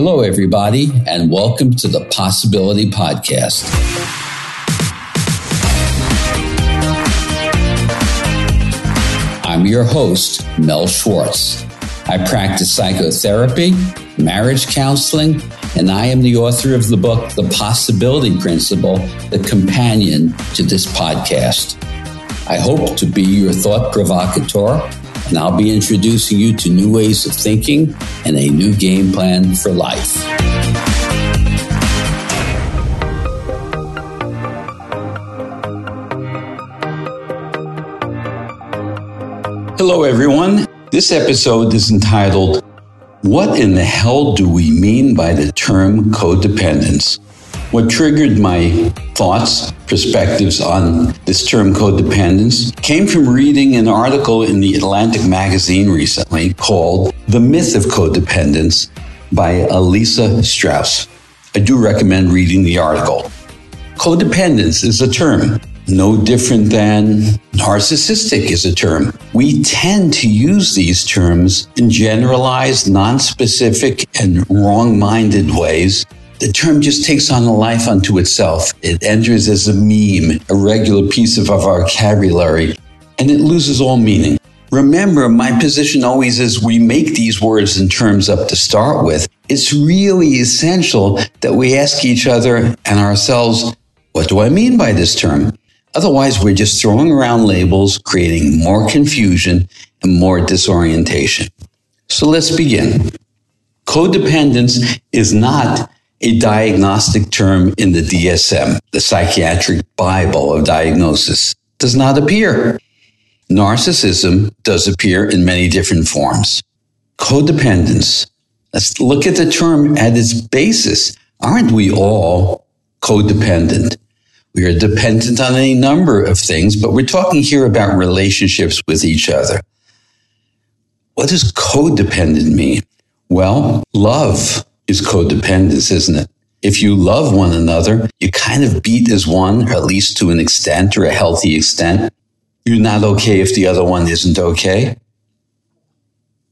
Hello, everybody, and welcome to the Possibility Podcast. I'm your host, Mel Schwartz. I practice psychotherapy, marriage counseling, and I am the author of the book, The Possibility Principle, the companion to this podcast. I hope to be your thought provocateur, and I'll be introducing you to new ways of thinking and a new game plan for life. Hello, everyone. This episode is entitled, What in the Hell Do We Mean by the Term Codependence? What triggered my thoughts, perspectives on this term codependence came from reading an article in the Atlantic magazine recently called The Myth of Codependence by Elissa Strauss. I do recommend reading the article. Codependence is a term no different than narcissistic is a term. We tend to use these terms in generalized, non-specific, and wrong-minded ways the term just takes on a life unto itself. It enters as a meme, a regular piece of our vocabulary, and it loses all meaning. Remember, my position always is we make these words and terms up to start with. It's really essential that we ask each other and ourselves, what do I mean by this term? Otherwise, we're just throwing around labels, creating more confusion and more disorientation. So let's begin. Codependence is not a diagnostic term in the DSM, the Psychiatric Bible of Diagnosis, does not appear. Narcissism does appear in many different forms. Codependence. Let's look at the term at its basis. Aren't we all codependent? We are dependent on any number of things, but we're talking here about relationships with each other. What does codependent mean? Well, love is codependence, isn't it? If you love one another, you kind of beat as one, or at least to an extent or a healthy extent. You're not okay if the other one isn't okay.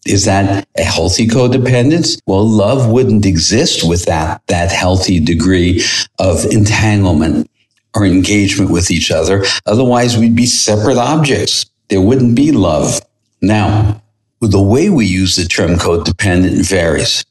Is that a healthy codependence? Well, love wouldn't exist without that healthy degree of entanglement or engagement with each other. Otherwise, we'd be separate objects. There wouldn't be love. Now, the way we use the term codependent varies.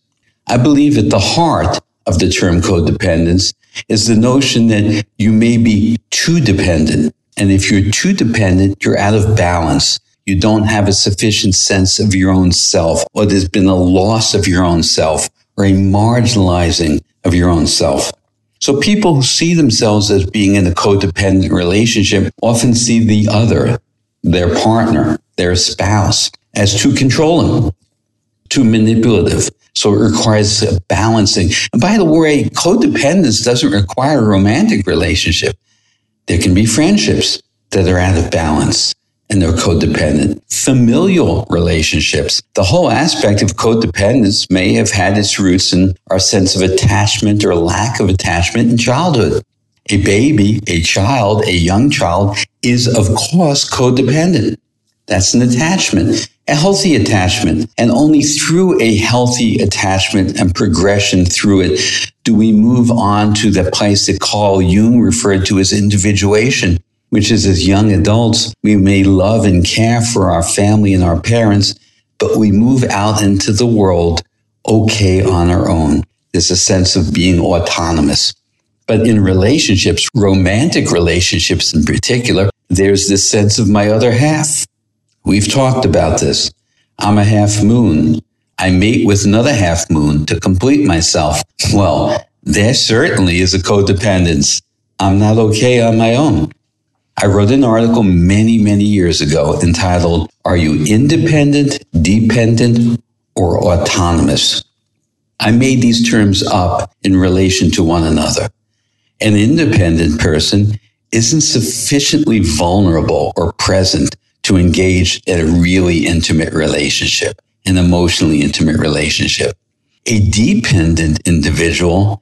I believe at the heart of the term codependence is the notion that you may be too dependent. And if you're too dependent, you're out of balance. You don't have a sufficient sense of your own self, or there's been a loss of your own self, or a marginalizing of your own self. So people who see themselves as being in a codependent relationship often see the other, their partner, their spouse, as too controlling, too manipulative, so it requires a balancing. And by the way, codependence doesn't require a romantic relationship. There can be friendships that are out of balance and they're codependent. Familial relationships. The whole aspect of codependence may have had its roots in our sense of attachment or lack of attachment in childhood. A baby, a child, a young child is of course codependent. That's an attachment a healthy attachment. And only through a healthy attachment and progression through it do we move on to the place that Carl Jung referred to as individuation, which is as young adults, we may love and care for our family and our parents, but we move out into the world okay on our own. There's a sense of being autonomous. But in relationships, romantic relationships in particular, there's this sense of my other half. We've talked about this. I'm a half moon. I mate with another half moon to complete myself. Well, there certainly is a codependence. I'm not okay on my own. I wrote an article many, many years ago entitled, Are You Independent, Dependent, or Autonomous? I made these terms up in relation to one another. An independent person isn't sufficiently vulnerable or present to engage in a really intimate relationship, an emotionally intimate relationship. A dependent individual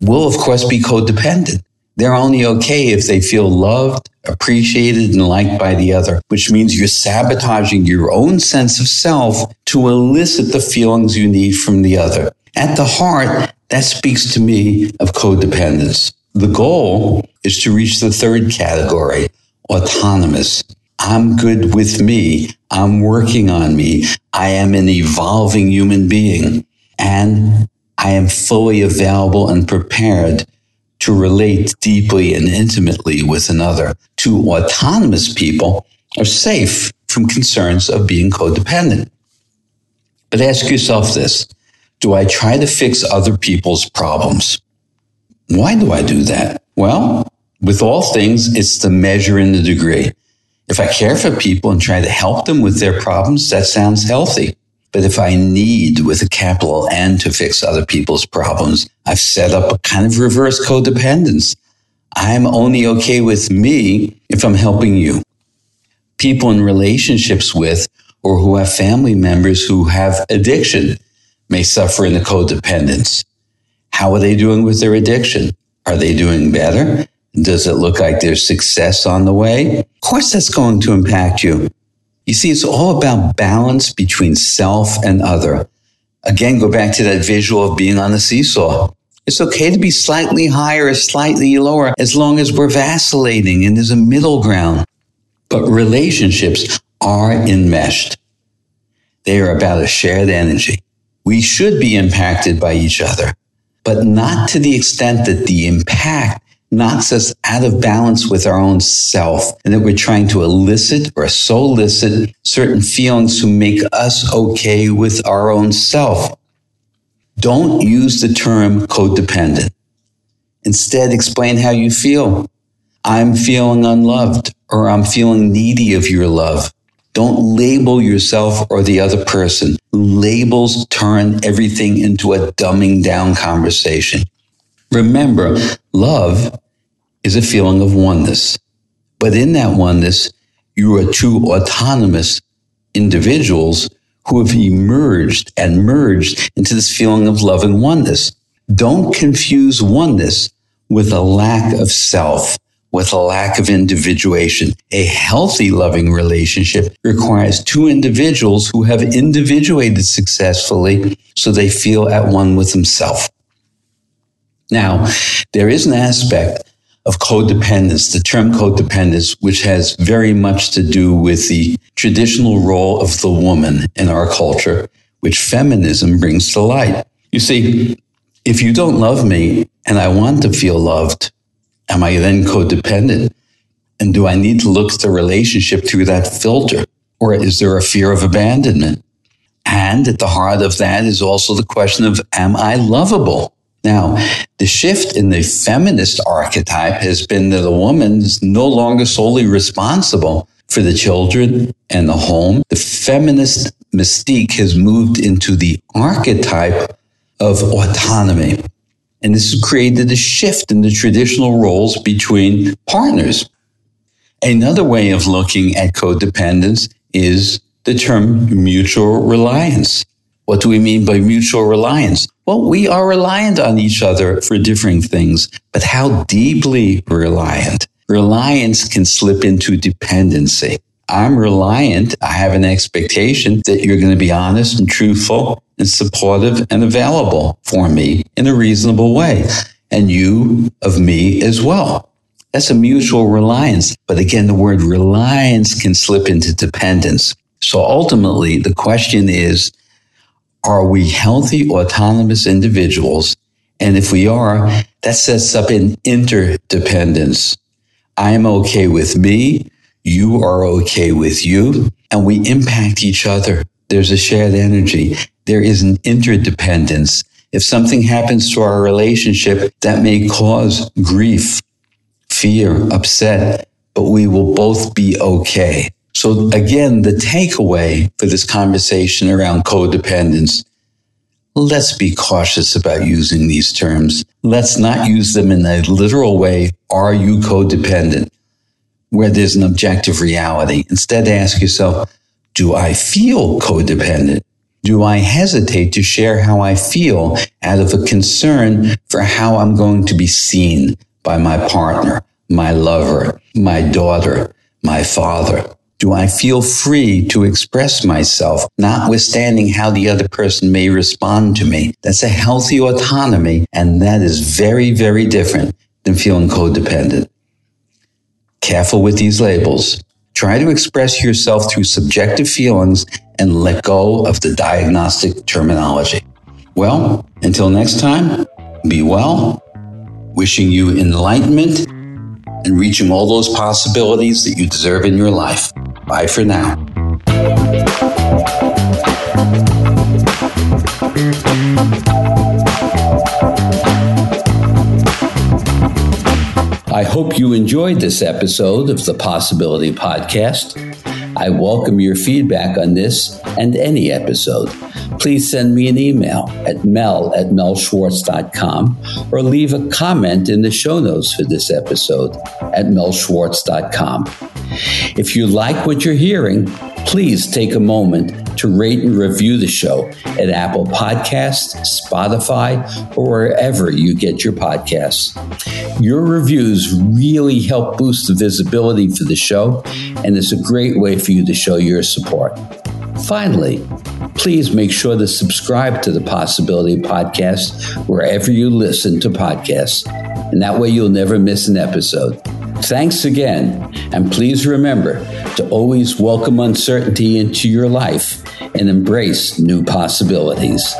will, of course, be codependent. They're only okay if they feel loved, appreciated, and liked by the other, which means you're sabotaging your own sense of self to elicit the feelings you need from the other. At the heart, that speaks to me of codependence. The goal is to reach the third category, autonomous. I'm good with me. I'm working on me. I am an evolving human being and I am fully available and prepared to relate deeply and intimately with another. Two autonomous people are safe from concerns of being codependent. But ask yourself this. Do I try to fix other people's problems? Why do I do that? Well, with all things, it's the measure and the degree. If I care for people and try to help them with their problems, that sounds healthy. But if I need with a capital N to fix other people's problems, I've set up a kind of reverse codependence. I'm only okay with me if I'm helping you. People in relationships with or who have family members who have addiction may suffer in the codependence. How are they doing with their addiction? Are they doing better? Does it look like there's success on the way? Of course, that's going to impact you. You see, it's all about balance between self and other. Again, go back to that visual of being on the seesaw. It's okay to be slightly higher or slightly lower as long as we're vacillating and there's a middle ground. But relationships are enmeshed. They are about a shared energy. We should be impacted by each other, but not to the extent that the impact knocks us out of balance with our own self and that we're trying to elicit or solicit certain feelings to make us okay with our own self. Don't use the term codependent. Instead, explain how you feel. I'm feeling unloved or I'm feeling needy of your love. Don't label yourself or the other person. Labels turn everything into a dumbing down conversation. Remember, love is a feeling of oneness. But in that oneness, you are two autonomous individuals who have emerged and merged into this feeling of love and oneness. Don't confuse oneness with a lack of self, with a lack of individuation. A healthy loving relationship requires two individuals who have individuated successfully so they feel at one with themselves. Now, there is an aspect of codependence, the term codependence, which has very much to do with the traditional role of the woman in our culture, which feminism brings to light. You see, if you don't love me and I want to feel loved, am I then codependent? And do I need to look at the relationship through that filter? Or is there a fear of abandonment? And at the heart of that is also the question of, am I lovable? Now, the shift in the feminist archetype has been that a woman is no longer solely responsible for the children and the home. The feminist mystique has moved into the archetype of autonomy. And this has created a shift in the traditional roles between partners. Another way of looking at codependence is the term mutual reliance. What do we mean by mutual reliance? Well, we are reliant on each other for different things, but how deeply reliant? Reliance can slip into dependency. I'm reliant. I have an expectation that you're going to be honest and truthful and supportive and available for me in a reasonable way. And you of me as well. That's a mutual reliance. But again, the word reliance can slip into dependence. So ultimately, the question is, are we healthy, autonomous individuals? And if we are, that sets up an interdependence. I'm okay with me. You are okay with you. And we impact each other. There's a shared energy. There is an interdependence. If something happens to our relationship, that may cause grief, fear, upset, but we will both be okay. So again, the takeaway for this conversation around codependence, let's be cautious about using these terms. Let's not use them in a literal way. Are you codependent? Where there's an objective reality. Instead, ask yourself, do I feel codependent? Do I hesitate to share how I feel out of a concern for how I'm going to be seen by my partner, my lover, my daughter, my father? Do I feel free to express myself, notwithstanding how the other person may respond to me? That's a healthy autonomy, and that is very, very different than feeling codependent. Careful with these labels. Try to express yourself through subjective feelings and let go of the diagnostic terminology. Well, until next time, be well. Wishing you enlightenment and reaching all those possibilities that you deserve in your life. Bye for now. I hope you enjoyed this episode of the Possibility Podcast. I welcome your feedback on this and any episode. Please send me an email at mel at melschwartz.com or leave a comment in the show notes for this episode at melschwartz.com. If you like what you're hearing, please take a moment to rate and review the show at Apple Podcasts, Spotify, or wherever you get your podcasts. Your reviews really help boost the visibility for the show, and it's a great way for you to show your support. Finally, please make sure to subscribe to the Possibility Podcast wherever you listen to podcasts, and that way you'll never miss an episode. Thanks again, and please remember to always welcome uncertainty into your life and embrace new possibilities.